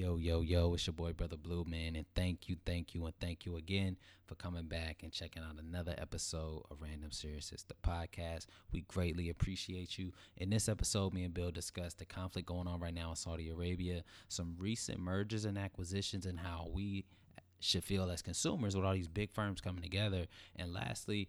Yo, yo, yo, it's your boy, Brother Blue, man. And thank you, thank you, and thank you again for coming back and checking out another episode of Random Serious, the podcast. We greatly appreciate you. In this episode, me and Bill discussed the conflict going on right now in Saudi Arabia, some recent mergers and acquisitions, and how we should feel as consumers with all these big firms coming together. And lastly,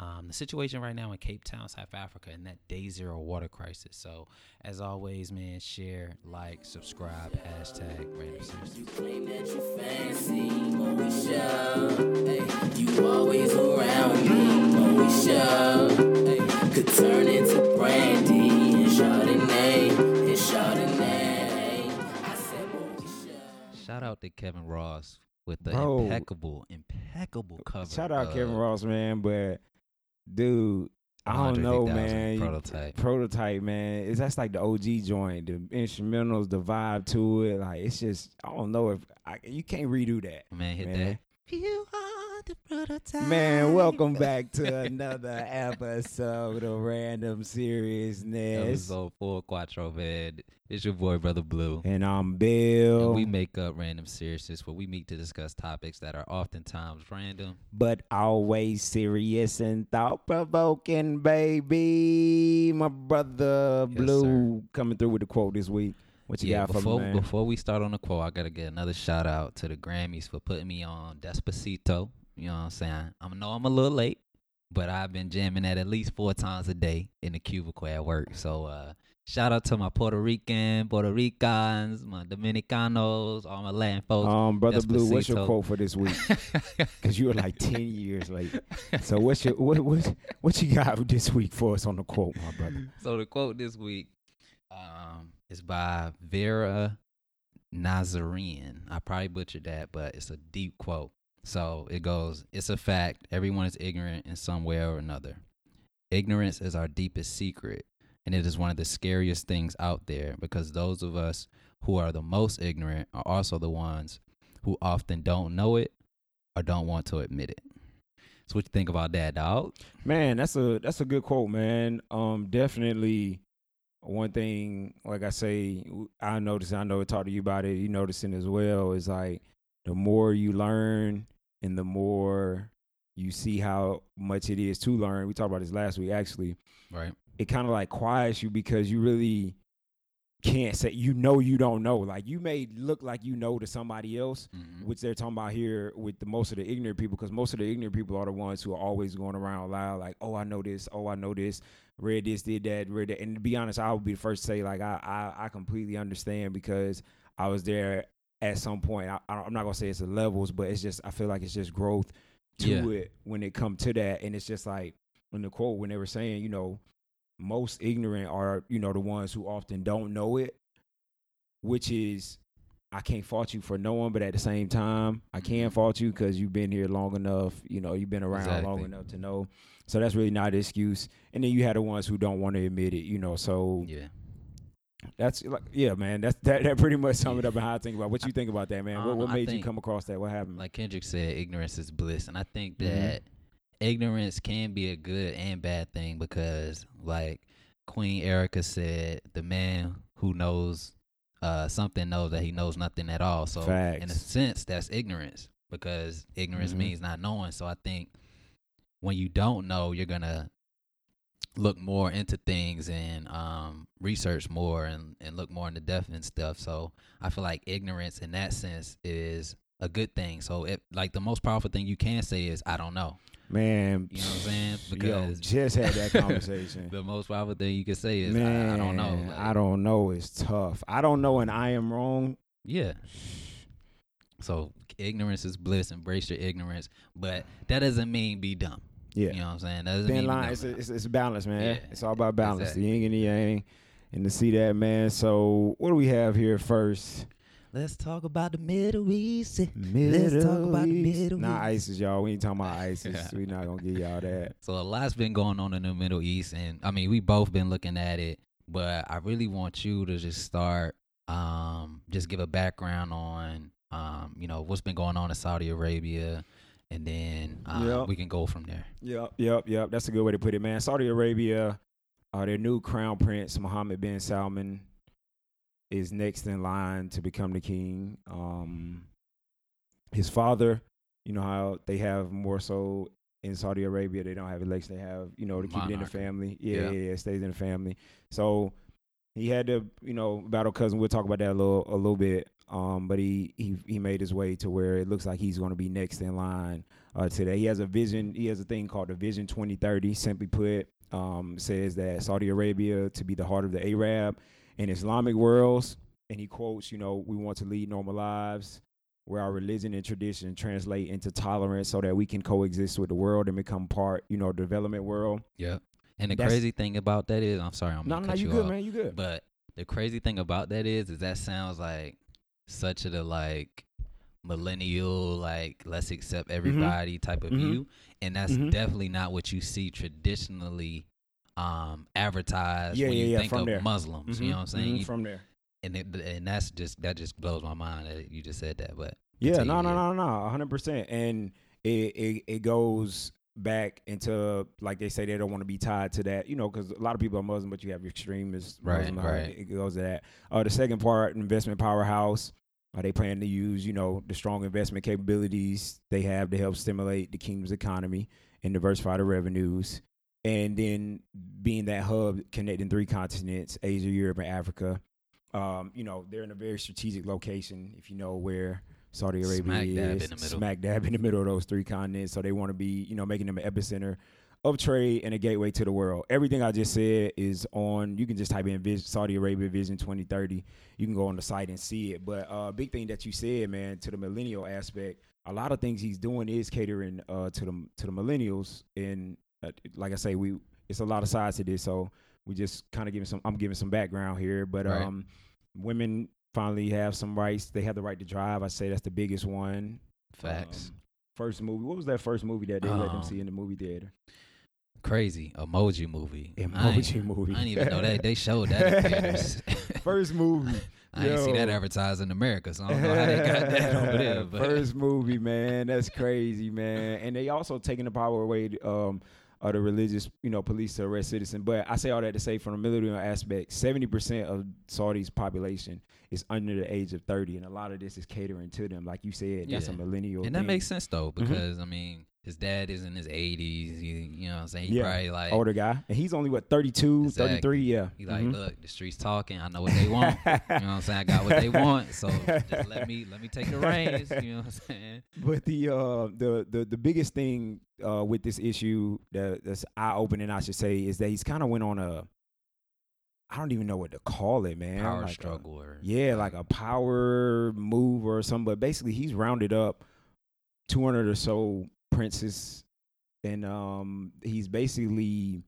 um, the situation right now in Cape Town, South Africa, and that day zero water crisis. So, as always, man, share, like, subscribe, hashtag random You claim that you fancy, Moesha. Hey, you always around me, Moesha. Hey, could turn into brandy and Chardonnay, and Chardonnay. I said, Moesha. Shout out to Kevin Ross with the Bro. impeccable, impeccable cover. Shout out Kevin Ross, man. But dude, I don't know, man. Prototype. Prototype, man. Is that's like the OG joint, the instrumentals, the vibe to it. Like it's just, I don't know if I, you can't redo that. Man, hit man. that. You are the prototype. Man, welcome back to another episode of Random Seriousness. Episode four, Quattro, man. It's your boy, Brother Blue. And I'm And Bill. we make up random seriousness where we meet to discuss topics that are oftentimes random. but always serious and thought provoking, baby. My brother Yes, Blue coming through with the quote this week. What you yeah, got for before me, before we start on the quote, I gotta get another shout out to the Grammys for putting me on Despacito. You know what I'm saying? I know I'm a little late, but I've been jamming that at least four times a day in the cubicle at work. So uh shout out to my Puerto Rican, Puerto Ricans, my Dominicanos, all my Latin folks. Um, brother Blue, what's your quote for this week? Because you were like ten years late. So what's your what what what you got this week for us on the quote, my brother? so the quote this week um, is by Vera Nazarian. I probably butchered that, but it's a deep quote. So it goes, It's a fact. Everyone is ignorant in some way or another. Ignorance is our deepest secret, and it is one of the scariest things out there because those of us who are the most ignorant are also the ones who often don't know it or don't want to admit it. So what you think about that, dog? Man, that's a that's a good quote, man. Um, definitely one thing, like I say, I notice. I know I talked to you about it. You noticing as well is like the more you learn and the more you see how much it is to learn. We talked about this last week, actually. Right? It kind of like quiets you because you really can't say you know you don't know. Like you may look like you know to somebody else, Mhm. which they're talking about here with the most of the ignorant people, because most of the ignorant people are the ones who are always going around loud, like, "Oh, I know this. Oh, I know this. Read this, did that, read that." And to be honest, I would be the first to say, like, I I, I completely understand because I was there at some point. I, I- I'm not gonna say it's the levels, but it's just I feel like it's just growth to Yeah. it when it come to that, and it's just like in the quote when they were saying, you know, most ignorant are you know the ones who often don't know it, which is I can't fault you for knowing, but at the same time, I can Mhm. fault you because you've been here long enough. You know, you've been around long enough to know. So that's really not an excuse. And then you had the ones who don't want to admit it. You know, so Yeah. that's like, yeah, man. That's that. That pretty much sum it up how I think about. What you think about that, man? I What, what made you come across that? What happened? like Kendrick said, ignorance is bliss, and I think Mhm. that ignorance can be a good and bad thing because, like Queen Erica said, the man who knows uh, something knows that he knows nothing at all. So, in a sense, that's ignorance because ignorance Mhm. means not knowing. So, I think when you don't know, you're gonna look more into things and um, research more and, and look more into depth and stuff. So I feel like ignorance in that sense is a good thing. So it like the most powerful thing you can say is I don't know. man, You know what I'm saying? yo, Because just had that conversation. the most powerful thing you can say is I, man, I don't know. I don't know. It's tough. I don't know, and I am wrong. Yeah. So ignorance is bliss. Embrace your ignorance, but that doesn't mean be dumb. Yeah. You know what I'm saying? That doesn't Thin mean line. It's, it's, it's balance, man. Yeah, it's all about balance. exactly. The yin and the yang. And to see that, man. So, what do we have here first? Let's talk about the Middle East. Middle Let's talk about the East. Middle Nah, East. ISIS, y'all. We ain't talking about ISIS. we not gonna give y'all that. So a lot's been going on in the Middle East, and I mean we both been looking at it, but I really want you to just start, um, just give a background on, um, you know what's been going on in Saudi Arabia, and then uh, Yep. we can go from there. Yep, yep, yep. That's a good way to put it, man. Saudi Arabia, uh, their new crown prince, Mohammed bin Salman, is next in line to become the king. Um, his father, you know how they have more so in Saudi Arabia, they don't have elections. They have, you know, to keep it in the family. Yeah, Yeah. yeah, it stays in the family. So he had to, you know, battle cousin. We'll talk about that a little, a little bit. Um, but he he he made his way to where it looks like he's going to be next in line uh, today. He has a vision. He has a thing called the Vision 2030. Simply put, um, says that Saudi Arabia to be the heart of the Arab and Islamic worlds. And he quotes, you know, we want to lead normal lives where our religion and tradition translate into tolerance so that we can coexist with the world and become part, you know, development world. Yeah. And the That's- crazy thing about that is, I'm sorry, I'm No, gonna no, cut you you good, off. man. You good. But the crazy thing about that is, is that sounds like such a like millennial, like let's accept everybody type of Mhm. view, and that's Mhm. definitely not what you see traditionally um advertised Yeah, when yeah, you yeah, think from of there. Muslims. You Mhm, know what I'm saying? mhm, You- from there. and it, and that's just that just blows my mind that you just said that. But Yeah, Continue, no, no, no, no, hundred percent. And it, it it goes back into like they say they don't want to be tied to that, you know, because a lot of people are Muslim, but you have extremists, Right, Muslim, right. It goes to that. Uh, the second part, investment powerhouse. Are they planning to use, you know, the strong investment capabilities they have to help stimulate the kingdom's economy and diversify the revenues? And then being that hub connecting three continents, Asia, Europe, and Africa. Um, you know, they're in a very strategic location, if you know where Saudi Arabia Smack dab is. in the. Smack dab in the middle of those three continents. So they want to be, you know, making them an epicenter of trade and a gateway to the world. Everything I just said is on. You can just type in Saudi Arabia Vision 2030. You can go on the site and see it. But uh, big thing that you said, man, to the millennial aspect, a lot of things he's doing is catering uh, to the to the millennials. And uh, like I say, we it's a lot of sides to this. So we just kind of giving some. I'm giving some background here, but Right. um, women finally have some rights. They have the right to drive. I say that's the biggest one. facts, Um, first movie. What was that first movie that they let them Um, see in the movie theater? crazy emoji movie. I Emoji movie. I didn't even know that they showed that. First movie. I didn't see that advertised in America, so I don't know how they got that over there. But First movie, man. That's crazy, man. And they also taking the power away um, of the religious, you know, police to arrest citizens. But I say all that to say, from a military aspect, seventy percent of Saudi's population is under the age of thirty, and a lot of this is catering to them. Like you said, that's a millennial. and that makes sense though, Mhm. because I mean, his dad is in his 80s. He, you know, what I'm saying he Yeah. probably like older guy, and he's only what 32, Exactly. 33? Yeah, he like, Mhm. look, the streets talking. I know what they want. you know what I'm saying? I got what they want. So just let me let me take the reins. You know what I'm saying? But the uh the the the biggest thing uh with this issue that that's eye opening I should say is that he's kind of went on a I don't even know what to call it, man. Power Like struggle or yeah, like a power move or something. But basically, he's rounded up 200 or so princes, and um, he's basically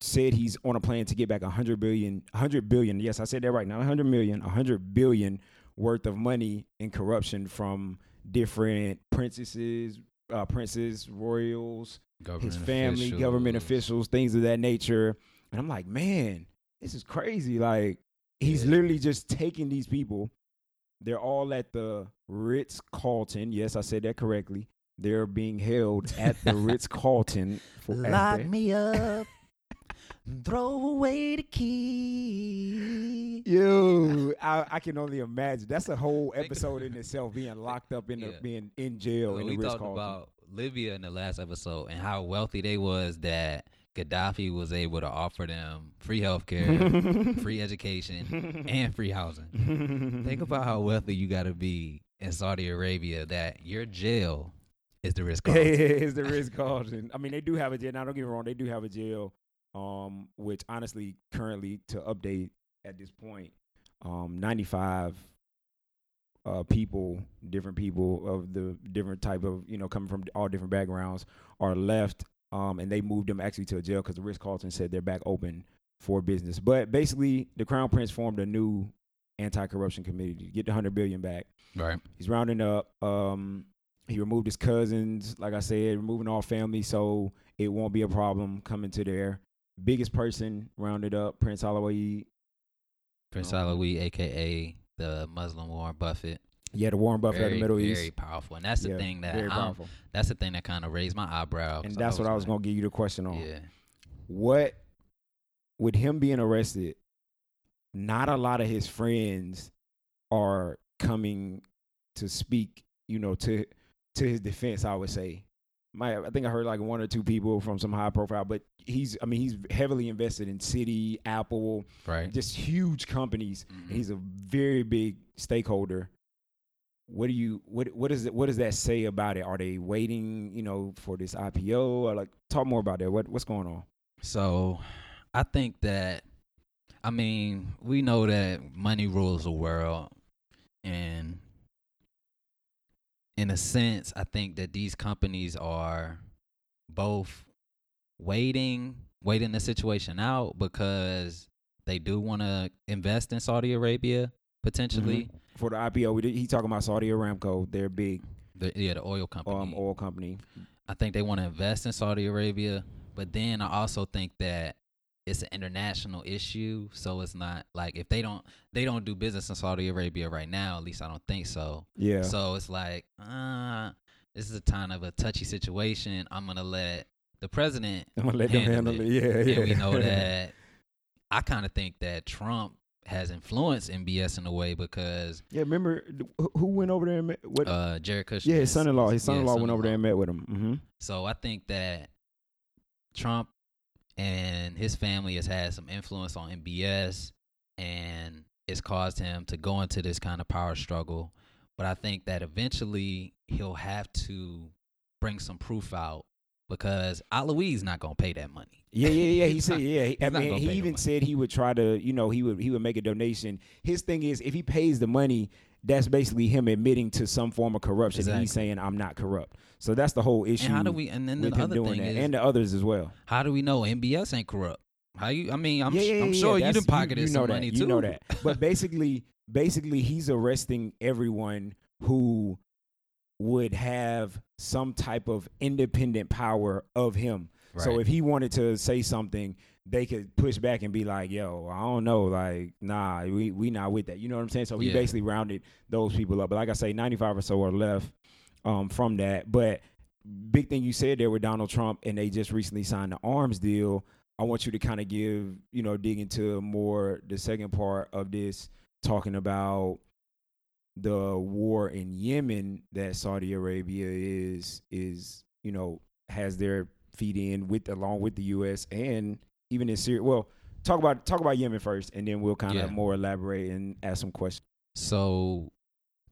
said he's on a plan to get back 100 billion, 100 billion. Yes, I said that right now. 100 million, 100 billion worth of money in corruption from different princesses, uh, princes, royals, government his family, government officials, things of that nature. And I'm like, man, this is crazy. Like, he's Yeah. literally just taking these people. They're all at the Ritz Carlton. Yes, I said that correctly. They're being held at the Ritz Carlton. Lock me up. Throw away the key. You, I, I can only imagine. That's a whole episode in itself. Being locked up in the, Yeah. being in jail Well, in we the Ritz talked Carlton. about Libya in the last episode and how wealthy they was that Gaddafi was able to offer them free healthcare, free education, and free housing. Think about how wealthy you got to be in Saudi Arabia that your jail is the Ritz. is the Ritz Carlton. I mean, they do have a jail. Now, don't get me wrong, they do have a jail, um, which honestly, currently to update at this point, um, 95 uh, people, different people of the different type of, you know, coming from all different backgrounds are left, um, and they moved them actually to a jail because the Ritz Carlton said they're back open for business. But basically, the Crown Prince formed a new anti-corruption committee to get the 100 billion back. Right. He's rounding up. Um, he removed his cousins, like I said, removing all family, so it won't be a problem coming to there. Biggest person rounded up, Prince Alawai. Prince Um, Alawi, aka the Muslim Warren Buffett. Yeah, the Warren Buffett of the Middle very East. Very powerful, and that's the Yeah, thing that very I'm- powerful. that's the thing that kind of raised my eyebrow. And that's what I was gonna give you the question on. Yeah, What, with him being arrested, not a lot of his friends are coming to speak, you know, to to his defense. I would say, my I think I heard like one or two people from some high profile, but he's I mean he's heavily invested in Citi, Apple, Right. just huge companies. Mhm. and He's a very big stakeholder. What do you what what is it what does that say about it? Are they waiting, you know, for this IPO or like talk more about that? What what's going on? So I think that I mean, we know that money rules the world and in a sense, I think that these companies are both waiting, waiting the situation out because they do want to invest in Saudi Arabia potentially. Mm-hmm. For the IPO, we did, he talking about Saudi Aramco, They're big The, yeah, the oil company. um oil company. I think they want to invest in Saudi Arabia, but then I also think that it's an international issue, so it's not like if they don't they don't do business in Saudi Arabia right now. At least I don't think so. Yeah. So it's like, uh, this is a kind of a touchy situation. I'm gonna let the president. I'm gonna let them handle handle it. it. Yeah, yeah. And we know that. I kind of think that Trump has influenced MBS in a way because yeah, remember who- went over there and met what uh, Jared Kushner. Yeah, his son-in-law. His son-in-law went over there and met with him. hmm So I think that Trump and his family has had some influence on MBS and it's caused him to go into this kind of power struggle. But I think that eventually he'll have to bring some proof out because Aloe's not gonna pay that money. Yeah, yeah, yeah. He said, yeah. he- I mean, he even said he would try to, you know, he would he would make a donation. His thing is, if he pays the money, that's basically him admitting to some form of corruption. And Exactly. he's saying, "I'm not corrupt." So that's the whole issue. And how do we? And then the other thing is, and the others as well. how do we know MBS ain't corrupt? How you? I mean, I'm, yeah, yeah, I'm yeah, sure you that's- done pocketed you some that, money you too. know that. But basically, basically, he's arresting everyone who would have some type of independent power of him. So if he wanted to say something, they could push back and be like, "Yo, I don't know, like, nah, we we not with that." You know what I'm saying? So he Yeah. basically rounded those people up. But like I say, 95 or so are left um, from that. But big thing you said there with Donald Trump, and they just recently signed the arms deal. I want you to kind of give, you know, dig into more the second part of this, talking about the war in Yemen that Saudi Arabia is is you know has their feet in with along with the U.S. and even in Syria. Well, talk about talk about Yemen first, and then we'll kind of Yeah. more elaborate and ask some questions. So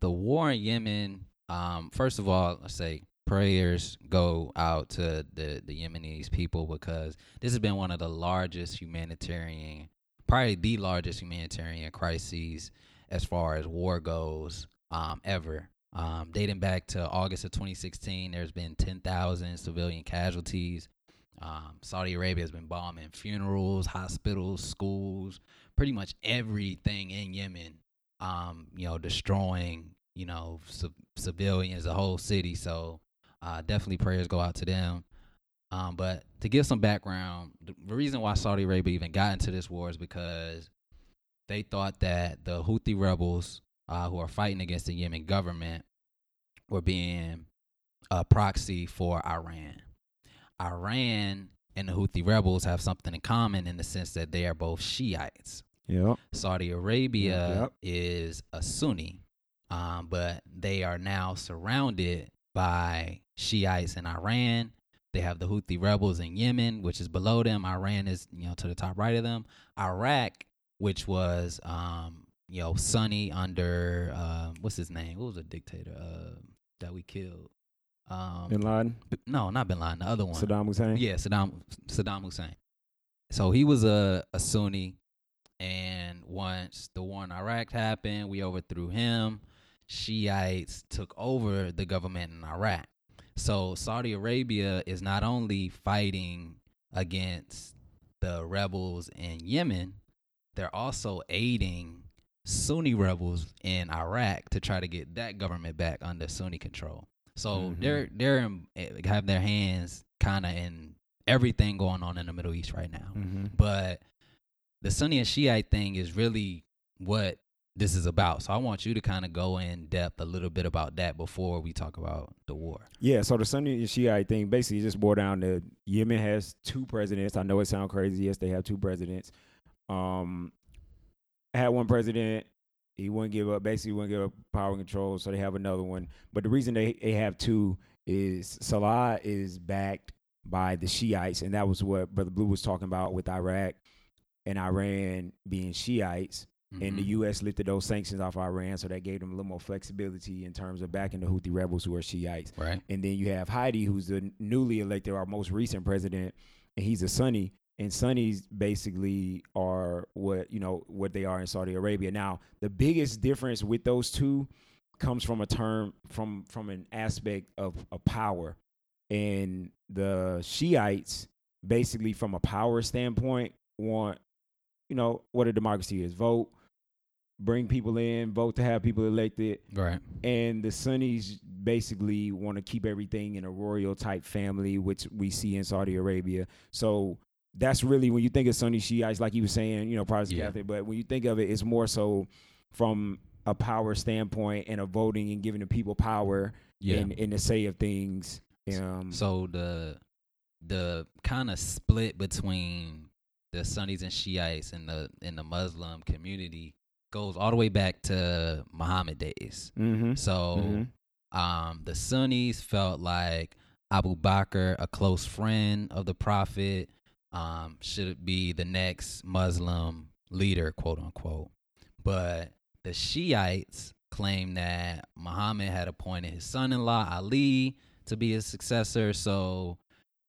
the war in Yemen, um, first of all, let's say prayers go out to the, the Yemenis people because this has been one of the largest humanitarian, probably the largest humanitarian crises as far as war goes um, ever. Um, dating back to August of 2016, there's been 10,000 civilian casualties. Um, Saudi Arabia has been bombing funerals, hospitals, schools, pretty much everything in Yemen um, you know, destroying, you know, c- civilians, the whole city. So uh, definitely prayers go out to them. Um, but to give some background, the the reason why Saudi Arabia even got into this war is because they thought that the Houthi rebels uh, who are fighting against the Yemen government were being a proxy for Iran. Iran and the Houthi rebels have something in common in the sense that they are both Shiites. Yeah, Saudi Arabia Yep. is a Sunni, um, but they are now surrounded by Shiites in Iran. They have the Houthi rebels in Yemen, which is below them. Iran is, you know, to the top right of them. Iraq, which was, um, you know, Sunni under uh, what's his name? What was the dictator uh, that we killed? Um, Bin Laden, no, not Bin Laden. The other one. Saddam Hussein. Yeah, Saddam Saddam Hussein. So he was a, a Sunni, and once the war in Iraq happened, we overthrew him. Shiites took over the government in Iraq. So Saudi Arabia is not only fighting against the rebels in Yemen, they're also aiding Sunni rebels in Iraq to try to get that government back under Sunni control. So Mhm. they're they're in, eh, have their hands kind of in everything going on in the Middle East right now. Mm-hmm. But the Sunni and Shiite thing is really what this is about. So I want you to kind of go in depth a little bit about that before we talk about the war. Yeah, so the Sunni and Shiite thing basically just boiled down to Yemen has two presidents. I know it sounds crazy. Yes, they have two presidents. Um, had one president. He wouldn't give up. Basically, wouldn't give up power and control. So they have another one. But the reason they, they have two is Saleh is backed by the Shiites, and that was what Brother Blue was talking about with Iraq and Iran being Shiites. And the Mhm. U.S. lifted those sanctions off Iran, so that gave them a little more flexibility in terms of backing the Houthi rebels who are Shiites. right. And then you have Hadi, who's the newly elected, our most recent president, and he's a Sunni. And Sunnis basically are what you know what they are in Saudi Arabia. Now, the biggest difference with those two comes from a term from from an aspect of, of power. And the Shiites, basically from a power standpoint, want you know what a democracy is: vote, bring people in, vote to have people elected, Right. and the Sunnis basically want to keep everything in a royal type family, which we see in Saudi Arabia. So that's really when you think of Sunni Shiites, like you were saying, you know, Protestant Yeah. Catholic, but when you think of it, it's more so from a power standpoint and a voting and giving the people power Yeah. and, and the say of things. Um, So the the kind of split between the Sunnis and Shiites in the in the Muslim community goes all the way back to Muhammad days. mhm, So mhm. um, the Sunnis felt like Abu Bakr, a close friend of the Prophet, um, should be the next Muslim leader, quote unquote. But the Shiites claim that Muhammad had appointed his son-in-law Ali to be his successor, so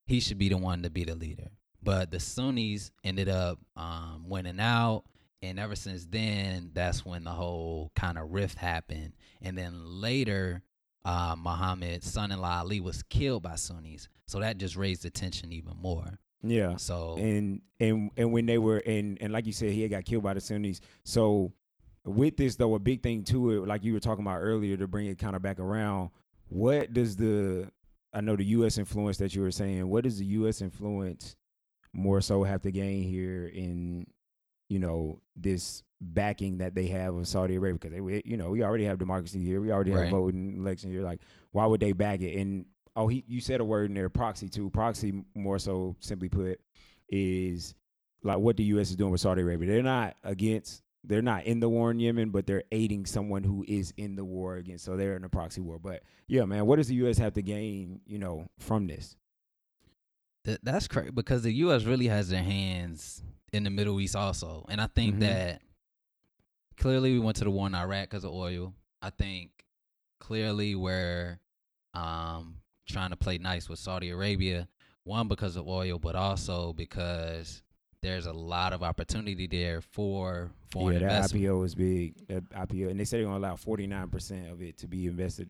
he should be the one to be the leader. But the Sunnis ended up um, winning out, and ever since then, that's when the whole kind of rift happened. And then later, uh, Muhammad's son-in-law Ali was killed by Sunnis, so that just raised the tension even more. Yeah. So and and and when they were and and like you said, he had got killed by the Sunnis. So with this though, a big thing to it, like you were talking about earlier, to bring it kind of back around. What does the I know the U.S. influence that you were saying. What does the U.S. influence more so have to gain here in you know this backing that they have of Saudi Arabia because they you know we already have democracy here, we already Right. have voting election here. Like why would they back it? And oh, he you said a word in there, proxy too. Proxy more so simply put is like what the U.S. is doing with Saudi Arabia. They're not against. They're not in the war in Yemen, but they're aiding someone who is in the war against. So they're in a proxy war. But yeah, man, what does the U.S. have to gain, you know, from this? Th- that's crazy because the U.S. really has their hands in the Middle East also, and I think Mhm. that clearly we went to the war in Iraq because of oil. I think clearly we're um, trying to play nice with Saudi Arabia, one because of oil, but also because there's a lot of opportunity there for foreign yeah, that investment. IPO is big. That IPO, and they said they're gonna allow forty nine percent of it to be invested.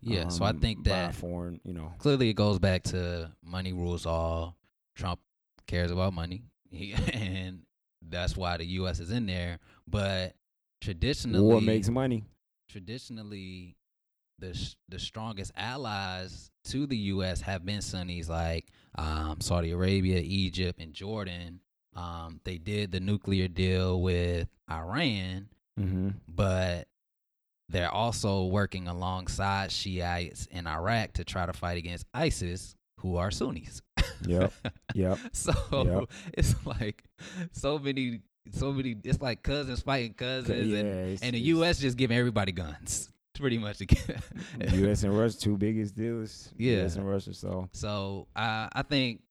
Yeah, so I um, think that foreign, you know, clearly it goes back to money rules all. Trump cares about money, he, and that's why the U.S. is in there. But traditionally, war makes money. traditionally, the the strongest allies to the U.S. have been Sunnis like um, Saudi Arabia, Egypt, and Jordan. Um, they did the nuclear deal with Iran, Mm-hmm. but they're also working alongside Shiites in Iraq to try to fight against ISIS, who are Sunnis. Yep. Yep. So Yep. it's like so many, so many. It's like cousins fighting cousins, yeah, and, and the U.S. just giving everybody guns, pretty much. Again. U.S. and Russia, two biggest dealers. Yeah. U.S. and Russia. So So I I think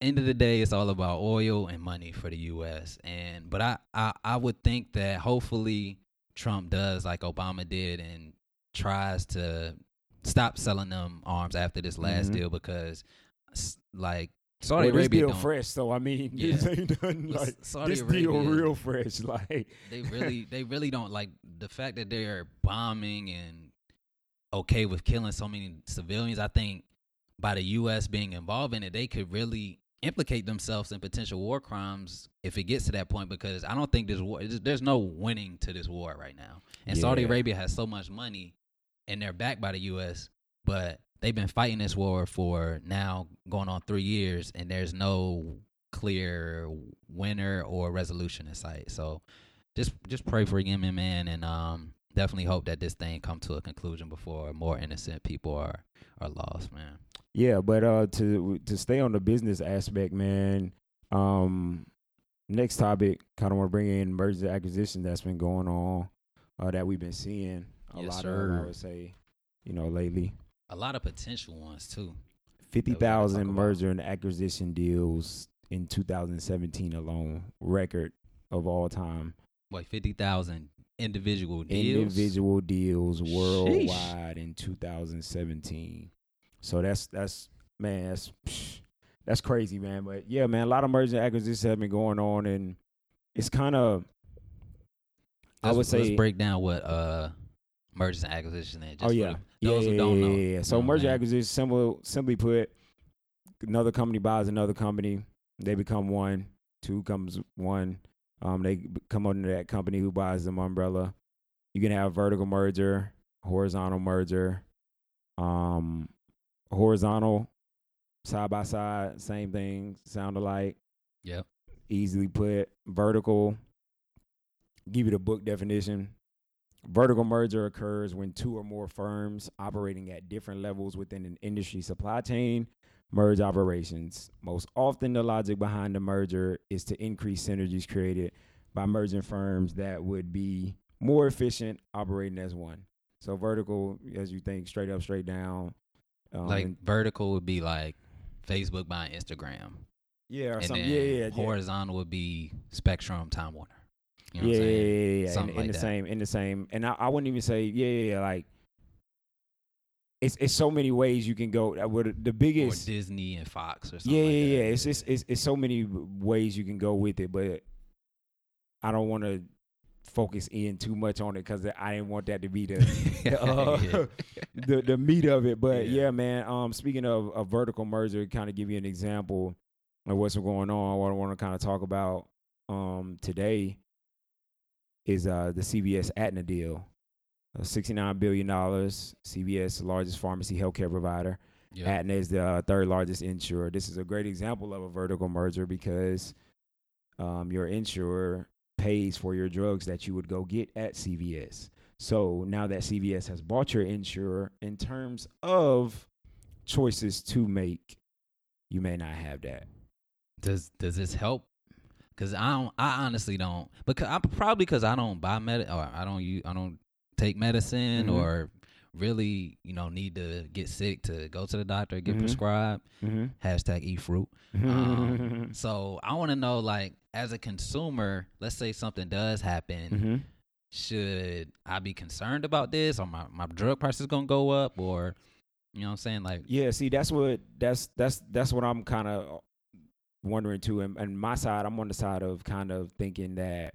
end of the day it's all about oil and money for the US. And but I, I, I would think that hopefully Trump does like Obama did and tries to stop selling them arms after this last Mhm. deal because like Saudi well, this Arabia deal don't, fresh. So I mean, this Yeah. ain't nothing like Saudi this deal real fresh. Like they really they really don't like the fact that they're bombing and okay with killing so many civilians i think by the us being involved in it they could really implicate themselves in potential war crimes if it gets to that point because i don't think there's war there's, there's no winning to this war right now and saudi arabia has so much money and they're backed by the us but they've been fighting this war for now going on three years and there's no clear winner or resolution in sight so just just pray for Yemen, man, and um definitely hope that this thing come to a conclusion before more innocent people are are lost, man. Yeah, but uh, to to stay on the business aspect, man. Um, next topic, kind of want to bring in merger acquisition that's been going on, uh, that we've been seeing a Yes, lot sir. of. I would say, you know, lately. A lot of potential ones too. Fifty thousand merger and acquisition deals in 2017 alone, record of all time. Wait, fifty thousand individual deals. Individual deals worldwide in 2017. So that's that's man, that's that's crazy, man. But yeah, man, a lot of merger and acquisitions have been going on, and it's kind of I would say let's break down what uh mergers and acquisition is. Just oh yeah, those yeah, who yeah, don't yeah, know. yeah. So what merger I'm acquisition, simple, simply put, another company buys another company, they become one. Two comes one. Um, they come under that company who buys them umbrella. You can have vertical merger, horizontal merger, um, horizontal side by side, same thing, sound alike Yep. easily put. Vertical, give you the book definition. Vertical merger occurs when two or more firms operating at different levels within an industry supply chain merge operations. Most often, the logic behind the merger is to increase synergies created by merging firms that would be more efficient operating as one. So, vertical, as you think, straight up, straight down. Um, like vertical would be like Facebook buying Instagram. yeah, or and something. Yeah, yeah, yeah. horizontal would be Spectrum Time Warner. You know yeah, yeah, yeah, yeah. Something In, in like the that. same, in the same, and I, I wouldn't even say, yeah, yeah, yeah, like it's it's so many ways you can go. Uh, What the Or biggest, Disney and Fox or something. yeah, like yeah, that. yeah. It's just it's it's so many ways you can go with it, but I don't want to focus in too much on it because I didn't want that to be the the, uh, the the meat of it. But Yeah. yeah, man. Um, speaking of a vertical merger, kind of give you an example of what's going on. What I want to kind of talk about um today is uh the CVS Aetna deal. Uh, $69 billion. CVS, largest pharmacy healthcare provider. Yep. Aetna is the uh, third largest insurer. This is a great example of a vertical merger because um, your insurer pays for your drugs that you would go get at CVS. So now that CVS has bought your insurer, in terms of choices to make, you may not have that. Does does this help? Cause I don't. I honestly don't. Because I probably because I don't buy med or I don't use I don't take medicine Mhm. or really you know need to get sick to go to the doctor get Mhm. prescribed. Mm-hmm. Hashtag eat fruit. Um, So I want to know like as a consumer, let's say something does happen. mm-hmm. Should I be concerned about this or my my drug price is gonna go up or you know what I'm saying like Yeah, see, that's what that's that's that's what I'm kind of wondering too. And, and my side, I'm on the side of kind of thinking that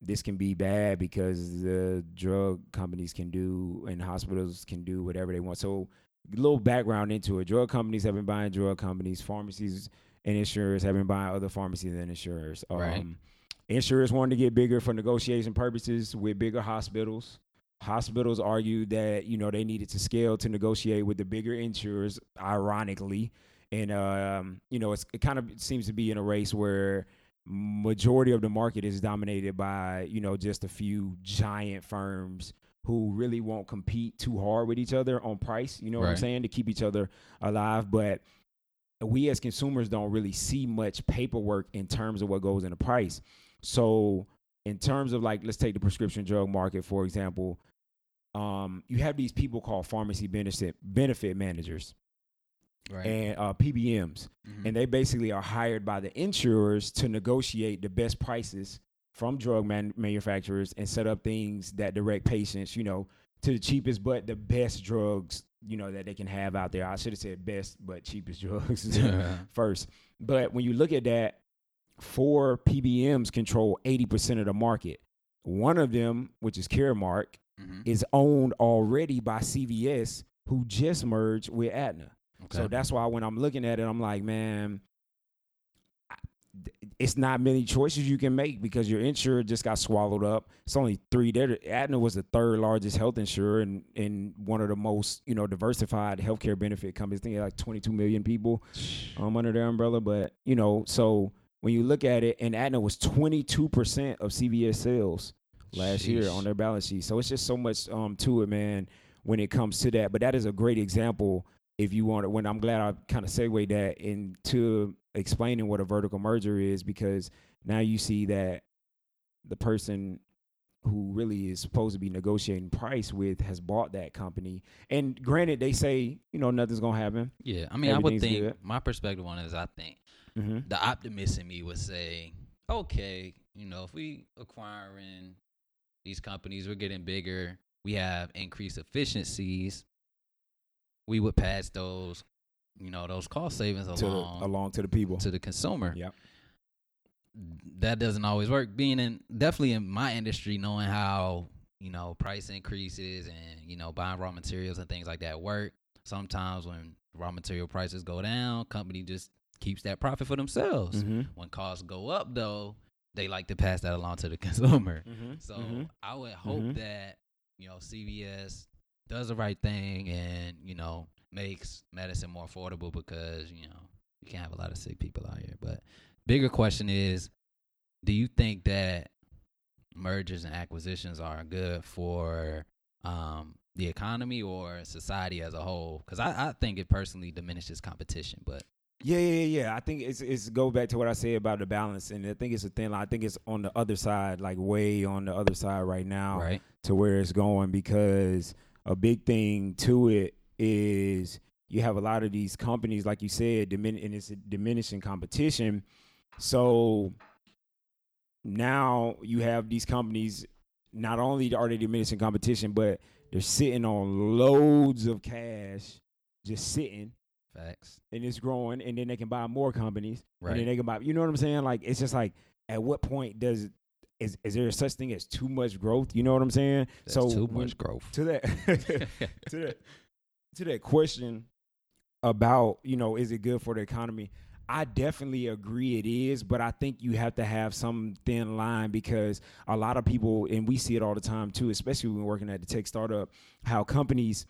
this can be bad because the drug companies can do and hospitals can do whatever they want. So, a little background into it: drug companies have been buying drug companies, pharmacies and insurers have been buying other pharmacies and insurers. Right. Um, insurers wanted to get bigger for negotiation purposes with bigger hospitals hospitals argued that you know they needed to scale to negotiate with the bigger insurers ironically and um, you know it's, it kind of seems to be in a race where majority of the market is dominated by you know just a few giant firms who really won't compete too hard with each other on price you know what i'm saying to keep each other alive. But we as consumers don't really see much paperwork in terms of what goes into price. So in terms of like let's take the prescription drug market for example um, you have these people called pharmacy benefit benefit managers right and uh, PBMs, Mhm. and they basically are hired by the insurers to negotiate the best prices from drug man- manufacturers and set up things that direct patients, you know, to the cheapest but the best drugs, you know, that they can have out there. I should have said best but cheapest drugs Yeah. first. But when you look at that, four PBMs control 80% of the market. One of them, which is Caremark, Mhm. is owned already by CVS, who just merged with Aetna. So that's why when I'm looking at it, I'm like, man, it's not many choices you can make because your insurer just got swallowed up. It's only three. There, Aetna was the third largest health insurer and in one of the most you know diversified healthcare benefit companies. I think they had like 22 million people um, under their umbrella. But you know, so when you look at it, and Aetna was 22 percent of CVS sales last year on their balance sheet. So it's just so much um to it, man, when it comes to that. But that is a great example if you want to when I'm glad I kind of segued that into explaining what a vertical merger is because now you see that the person who really is supposed to be negotiating price with has bought that company. And granted, they say you know nothing's gonna happen. Yeah, I mean, I would think good. my perspective on it is I think Mm-hmm. the optimist in me would say, okay, you know, if we acquiring these companies, we're getting bigger, we have increased efficiencies, we would pass those, you know, those cost savings To the, along along to the people. to the consumer. Yep. That doesn't always work. Being in definitely in my industry, knowing how you know price increases and you know buying raw materials and things like that work. Sometimes when raw material prices go down, company just keeps that profit for themselves. Mm-hmm. When costs go up, though, they like to pass that along to the consumer. Mm-hmm. So I would hope Mhm. that you know CVS does the right thing and you know makes medicine more affordable because you know you can't have a lot of sick people out here. But bigger question is, do you think that mergers and acquisitions are good for um, the economy or society as a whole? Because I, I think it personally diminishes competition. But Yeah, yeah, yeah, yeah. I think it's it's go back to what I said about the balance, and I think it's a thin line. I think it's on the other side, like way on the other side right now, right, to where it's going because a big thing to it is you have a lot of these companies, like you said, dimin- and it's a diminishing competition. So now you have these companies. Not only are they diminishing competition, but they're sitting on loads of cash, just sitting facts, and it's growing, and then they can buy more companies, right. and then they can buy. You know what I'm saying? Like it's just like, at what point does is is there such thing as too much growth? You know what I'm saying? That's so too much growth. to that to that to that question about you know is it good for the economy? I definitely agree it is, but I think you have to have some thin line because a lot of people, and we see it all the time too, especially when we're working at the tech startup, how companies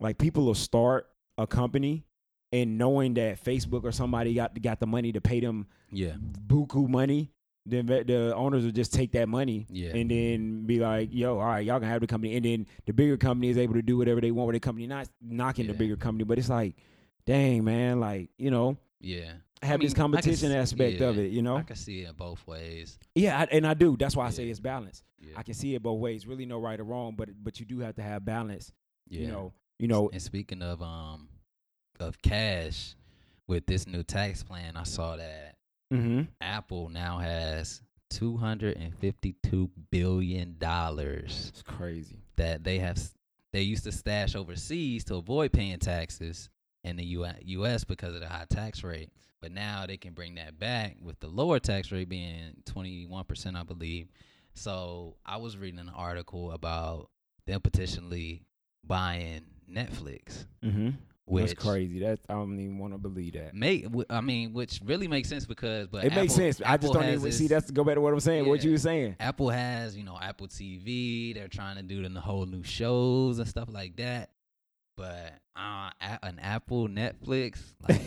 like people will start a company and knowing that Facebook or somebody got got the money to pay them Yeah, buku money, then the, the owners will just take that money yeah, and then be like, "Yo, all right, y'all can have the company." And then the bigger company is able to do whatever they want with the company, not knocking the bigger company, but it's like, dang man, like you know, yeah. have this mean, I can competition aspect of it, you know. I can see it both ways. yeah, I, and I do. That's why I say it's balance. Yeah, I can see it both ways. Really, no right or wrong, but but you do have to have balance. yeah. You know, you know. And speaking of um of cash, with this new tax plan, I saw that Mm-hmm. Apple now has two hundred and fifty-two billion dollars It's crazy. that they have they used to stash overseas to avoid paying taxes in the U.S. because of the high tax rate. But now they can bring that back with the lower tax rate being twenty-one percent, I believe. So I was reading an article about them potentially buying Netflix, Mm-hmm. Which That's crazy. That I don't even want to believe that. Make, I mean, which really makes sense because, but it makes Apple- sense. I just don't even this- see. That's go back to what I'm saying. What you were saying. Apple has, you know, Apple TV. They're trying to do the whole new shows and stuff like that. But uh, an Apple Netflix, like,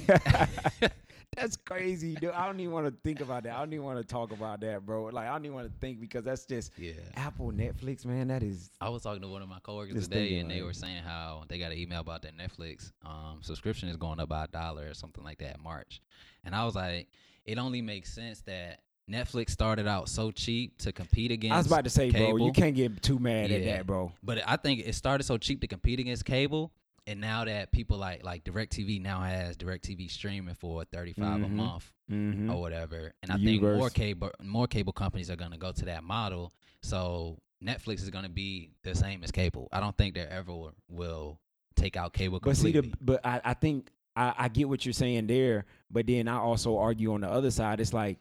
that's crazy, dude. I don't even want to think about that. I don't even want to talk about that, bro. Like I don't even want to think because that's just yeah. Apple, Netflix, man. That is I was talking to one of my coworkers today, and they were saying how they got an email about their Netflix um, subscription is going up by a dollar or something like that in March. And I was like, it only makes sense that Netflix started out so cheap to compete against. I was about to say, bro. You can't get too mad at that, bro. But I think it started so cheap to compete against cable, and now that people like like DirecTV now has DirecTV streaming for thirty five a Mhm. month Mm-hmm. or whatever, and I The think more cable more cable companies are gonna go to that model. So Netflix is gonna be the same as cable. I don't think they ever will, will take out cable Completely. But see, the but I, I think I, I get what you're saying there. But then I also argue on the other side. It's like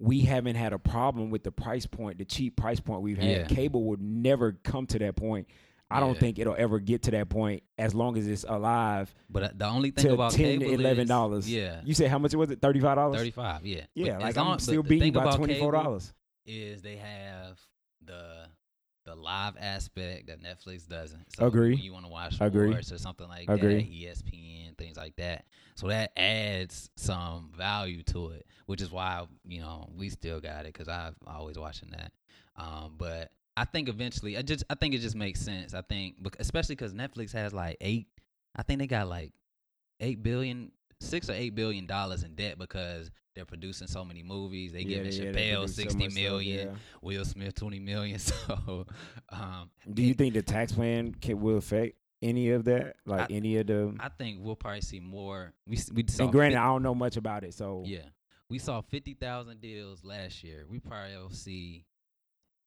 we haven't had a problem with the price point, the cheap price point we've had. Yeah. Cable would never come to that point. I don't Yeah. think it'll ever get to that point as long as it's alive. but uh, the only thing about ten to eleven dollars. yeah, You said how much was it? Thirty five dollars. thirty five, yeah, Yeah, But like as I'm still beating by twenty four dollars. is they have the the live aspect that Netflix doesn't. So Agree. you want to watch Agree. sports or something like Agree. that, ESPN, things like that. So that adds some value to it, which is why you know we still got it because I've always watching that. Um, but I think eventually, I just I think it just makes sense. I think, especially because Netflix has like eight. I think they got like eight billion six or eight billion dollars in debt because they're producing so many movies. They Yeah, giving yeah, Chappelle produce so sixty much stuff, yeah. Will Smith twenty million. So, um, Do you it- think the tax plan can, will affect any of that? Like I- any of the? I think we'll probably see more. We we saw and granted, fif- I don't know much about it, so yeah, we saw fifty thousand deals last year. We probably will see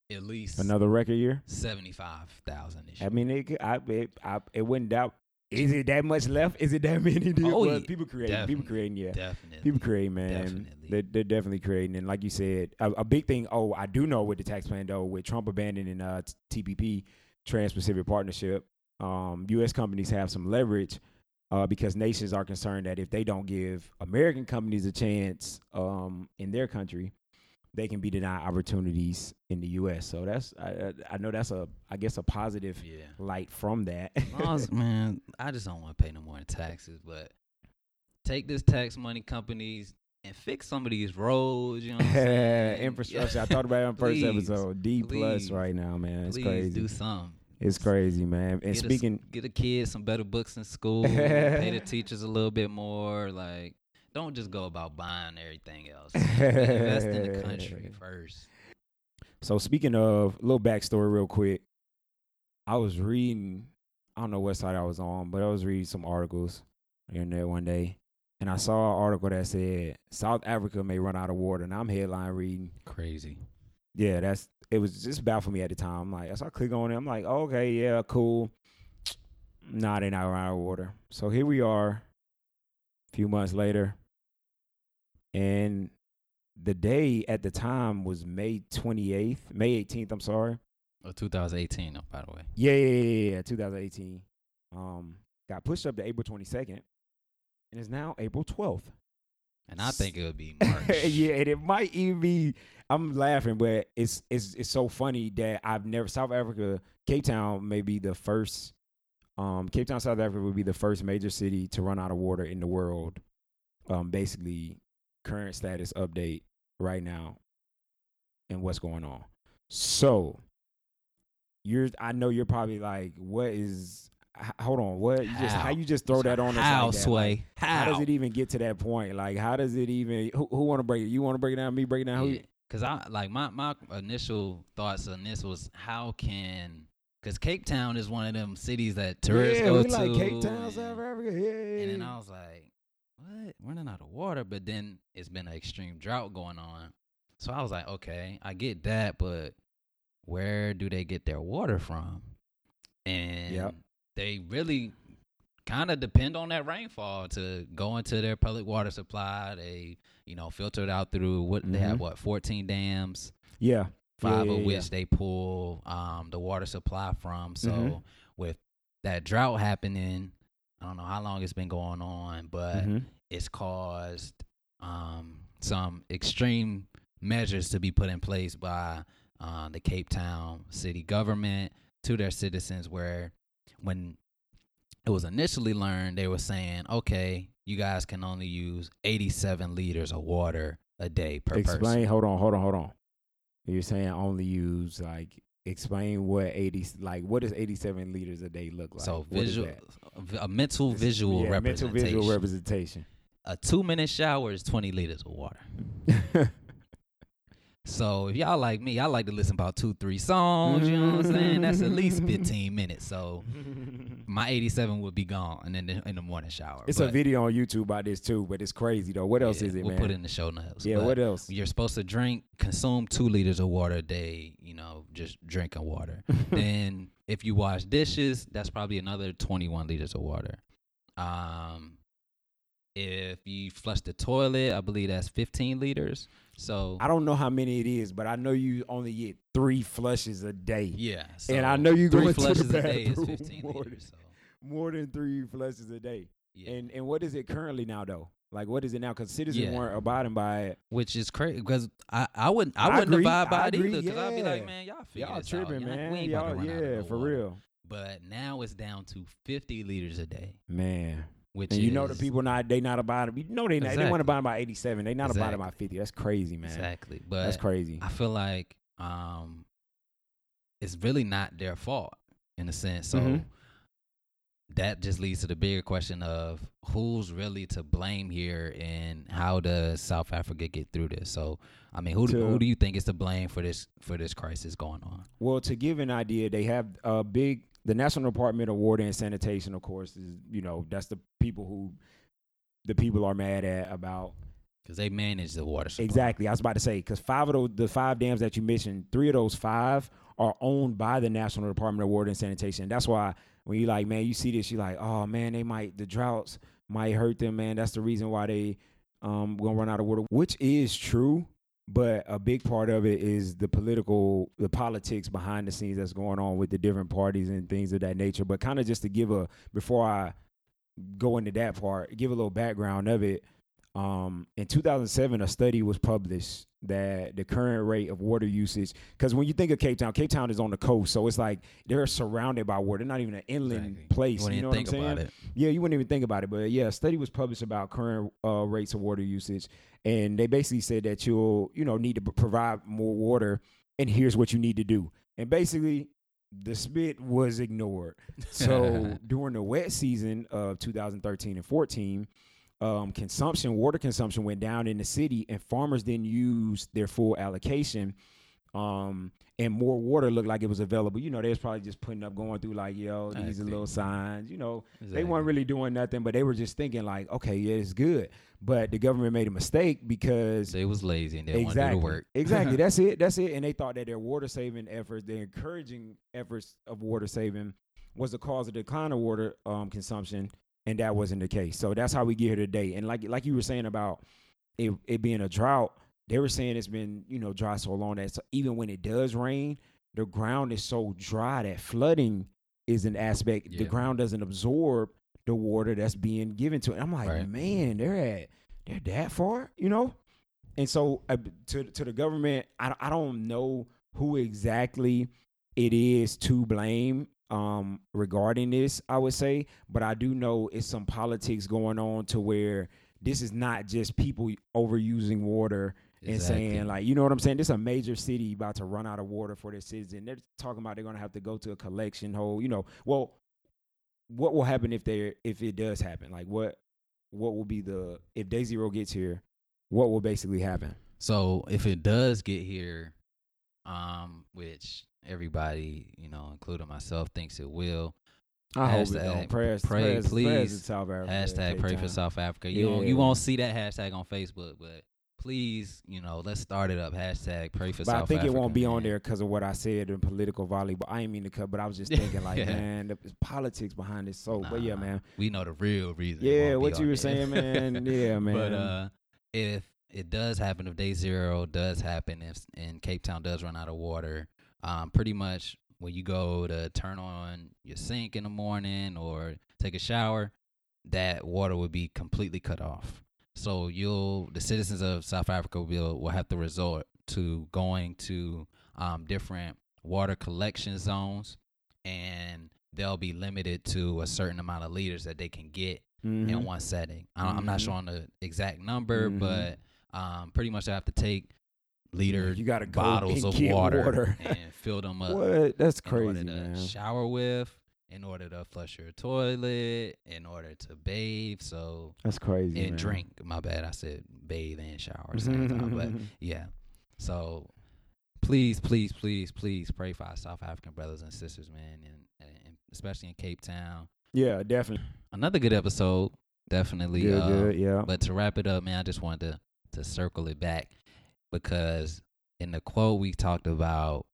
at least another record year. seventy five thousand I mean, it I it, I it wouldn't doubt. Is it that much left? Is it that many? Oh, yeah, people creating, people creating, yeah. Definitely, People creating, man. Definitely. They're, they're definitely creating, and like you said, a, a big thing. Oh, I do know with the tax plan though, with Trump abandoning uh, TPP, Trans-Pacific Partnership, um, U.S. companies have some leverage uh, because nations are concerned that if they don't give American companies a chance um, in their country, they can be denied opportunities in the U.S. So that's I, I know that's a I guess a positive yeah. light from that. Man, I just don't want to pay no more in taxes. But take this tax money companies and fix some of these roads. You know, what I'm saying? Infrastructure. I talked about it on first episode. D plus please, right now, man. It's Please crazy. do something. It's crazy, man. And Get a speaking, get the kids some better books in school. pay the teachers a little bit more. Like, don't just go about buying everything else. Invest in the country first. so speaking of a little backstory, real quick. I was reading. I don't know what site I was on, but I was reading some articles in there one day, and I saw an article that said South Africa may run out of water, and I'm headline reading. Crazy. Yeah, that's it was just bad for me at the time. I'm like, so I click on it. I'm like, oh, okay, yeah, cool. Nah, they're not running out of water. So here we are, a few months later, and the day at the time was May 28th, May 18th. I'm sorry. Oh, 2018, oh, by the way. Yeah, yeah, yeah, yeah, yeah, 2018. Um, got pushed up to April 22nd, and it's now April 12th. And I think it would be March. yeah, and it might even be. I'm laughing, but it's it's it's so funny that I've never South Africa, Cape Town may be the first. Um, Cape Town, South Africa would be the first major city to run out of water in the world. Um, basically, current status update right now, and what's going on. So, you're. I know you're probably like, what is? Hold on, what? You just how How? you just throw that on us? How, like? Sway? Like, How? how does it even get to that point? Like, how does it even? Who, who want to break it? You want to break it down? Me break it down? Who? Yeah, Cause I like my my initial thoughts on this was how can because Cape Town is one of them cities that tourists yeah, go we to. like Cape Town, South Africa. Yeah. and then I was like, what? Running out of water, but then it's been an extreme drought going on. So I was like, okay, I get that, but where do they get their water from? And they really kind of depend on that rainfall to go into their public water supply. They, you know, filter it out through what they have Mhm. what 14 dams, yeah. five yeah, of yeah, which they pull um, the water supply from. So Mhm. with that drought happening, I don't know how long it's been going on, but Mhm. It's caused um, some extreme measures to be put in place by uh, the Cape Town city government to their citizens. Where when it was initially learned, they were saying, okay, you guys can only use 87 liters of water a day per Explain. person. Explain, hold on. Hold on. Hold on. You're saying only use like explain what eighty like what does eighty seven liters a day look like? so visual, a mental visual yeah, mental visual representation. A two minute shower is 20 liters of water. So if y'all like me, I like to listen about two, three songs. You know what I'm saying? That's at least 15 minutes. So my 87 would be gone in the in the morning shower. it's a video on YouTube about this too, but it's crazy though. What else yeah, is it, We'll man? put it in the show notes. yeah. But What else? You're supposed to drink, consume two liters of water a day. You know, just drinking water. then if you wash dishes, that's probably another 21 liters of water. Um, if you flush the toilet, I believe that's 15 liters. So I don't know how many it is, but I know you only get three flushes a day. yeah, And I know you three going to the flushes a day is bathroom 15 more liters. So More than three flushes a day. yeah, And and what is it currently now though? Like what is it now? Because citizens Yeah. weren't abiding by it. which is crazy because I I wouldn't I, I wouldn't agree, abide by I it agree, either because I'd be like yeah. man y'all Y'all tripping, Y'all- man. We ain't about to Y'all, yeah, for water. real, But now it's down to 50 liters a day, man. Which And you know the people not they not abiding. You know they not, they want to buy by eighty seven. They not abiding by fifty. That's crazy, man. exactly. But That's crazy. I feel like um, it's really not their fault in a sense. So Mhm. that just leads to the bigger question of who's really to blame here and how does South Africa get through this? So, I mean, who do, To- who do you think is to blame for this for this crisis going on? Well, to give an idea, they have a big the National Department of Water and Sanitation, of course, is you know that's the people who the people are mad at about Because they manage the water supply. exactly. I was about to say because five of those the five dams that you mentioned, three of those five are owned by the National Department of Water and Sanitation. That's why when you like, man, you see this, you're like, oh man, they might the droughts might hurt them, man. That's the reason why they um gonna run out of water, which is true. But a big part of it is the political, the politics behind the scenes that's going on with the different parties and things of that nature. But kind of just to give a before I go into that part, give a little background of it. Um, in 2007, a study was published that the current rate of water usage, because when you think of Cape Town, Cape Town is on the coast, so it's like they're surrounded by water. They're not even an inland Exactly. place. You You know even what I'm saying? about it. Yeah, you wouldn't even think about it, but yeah, a study was published about current uh, rates of water usage, and they basically said that you'll, you know, need to provide more water, and here's what you need to do. And basically, the spit was ignored. So during the wet season of 2013 and 14, um, consumption, water consumption went down in the city, and farmers didn't use their full allocation. Um, and more water looked like it was available. You know, they was probably just putting up, going through like, yo, these are Exactly. little signs. You know, they weren't really doing nothing, but they were just thinking like, okay, yeah, it's good. But the government made a mistake because They was lazy and they didn't want to exactly, work. exactly. That's it. That's it. And they thought that their water saving efforts, their encouraging efforts of water saving, was the cause of the decline of water um, consumption, and that wasn't the case. So that's how we get here today. And like like you were saying about it, it being a drought, they were saying it's been you know dry so long that so even when it does rain, the ground is so dry that flooding is an aspect. The ground doesn't absorb the water that's being given to it. I'm like, Right. man, they're at they're that far, you know. And so uh, to to the government, I I don't know who exactly it is to blame um regarding this, I would say, but I do know it's some politics going on to where this is not just people overusing water and Exactly. saying like, you know what I'm saying? This is a major city about to run out of water for their citizens. They're talking about they're gonna have to go to a collection hole. You know, well, what will happen if they if it does happen? Like what what will be the if Day Zero gets here? What will basically happen? So if it does get here, um, which everybody, you know, including myself, thinks it will. I hope it don't. Prayers, pray, prayers, prayers please. to South Africa. Hashtag pray for South Africa. You won't, you won't see that hashtag on Facebook, but please, you know, let's start it up. Hashtag pray for South Africa. But South I think Africa. it won't be on there because of what I said in political volleyball. But I ain't mean to cut. But I was just thinking like, Yeah. man, there's politics behind this. So, but yeah, man. We know the real reason. Yeah, what you were saying, man. Yeah, man. But uh, if it does happen, if day zero does happen, if and Cape Town does run out of water, um, pretty much when you go to turn on your sink in the morning or take a shower, that water would be completely cut off. So you'll the citizens of South Africa will will have to resort to going to um, different water collection zones, and they'll be limited to a certain amount of liters that they can get in Mhm. one setting. I don't, I'm not sure on the exact number, Mhm. but um, pretty much I have to take liter you gotta go bottles of water, water. and fill them up what? That's in order crazy, to man. shower with, in order to flush your toilet, in order to bathe, so That's crazy. and man. drink. My bad, I said bathe and shower at the same time, but yeah. So please, please, please, please pray for our South African brothers and sisters, man, and, and especially in Cape Town. yeah, definitely. Another good episode, definitely. Good, uh, good. Yeah. But to wrap it up, man, I just wanted to to circle it back because in the quote we talked about,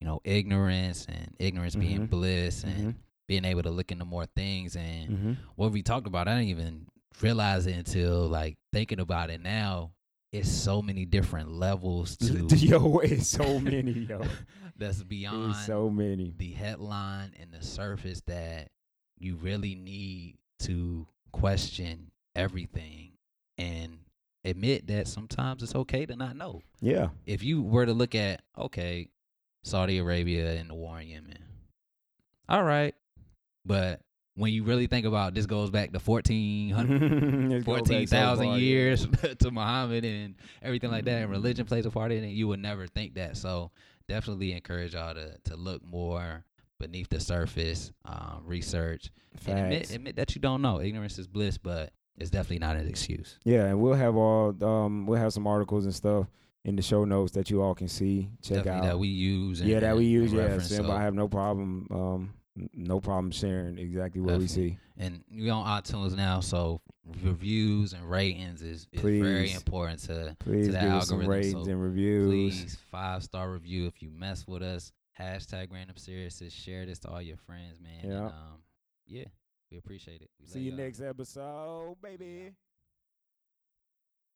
you know, ignorance and ignorance being Mhm. bliss and Mhm. being able to look into more things and Mhm. what we talked about, I didn't even realize it until like thinking about it now. It's so many different levels to Yo, it's so many, yo. that's beyond It's so many. the headline and the surface that you really need to question everything and admit that sometimes it's okay to not know. Yeah. If you were to look at, okay, Saudi Arabia and the war in Yemen, all right. But when you really think about this goes back to 1400, Let's go back so 14,000 years to Muhammad and everything like that, and religion plays a part in it, you would never think that. So definitely encourage y'all to to look more beneath the surface, um, research, and admit, admit that you don't know. Ignorance is bliss, but it's definitely not an excuse. Yeah, and we'll have all um we'll have some articles and stuff in the show notes that you all can see. Check definitely out. that we use. And, yeah, that we and- use. and Yeah, reference, so- I have no problem. Um, no problem sharing exactly what we see. and we on iTunes now, so reviews and ratings is, is very important to Please the give us some ratings so and reviews. please five star review if you mess with us. Hashtag random serious. Share this to all your friends, man. Yeah. And, um, yeah, we appreciate it. We See you y'all. next episode, baby.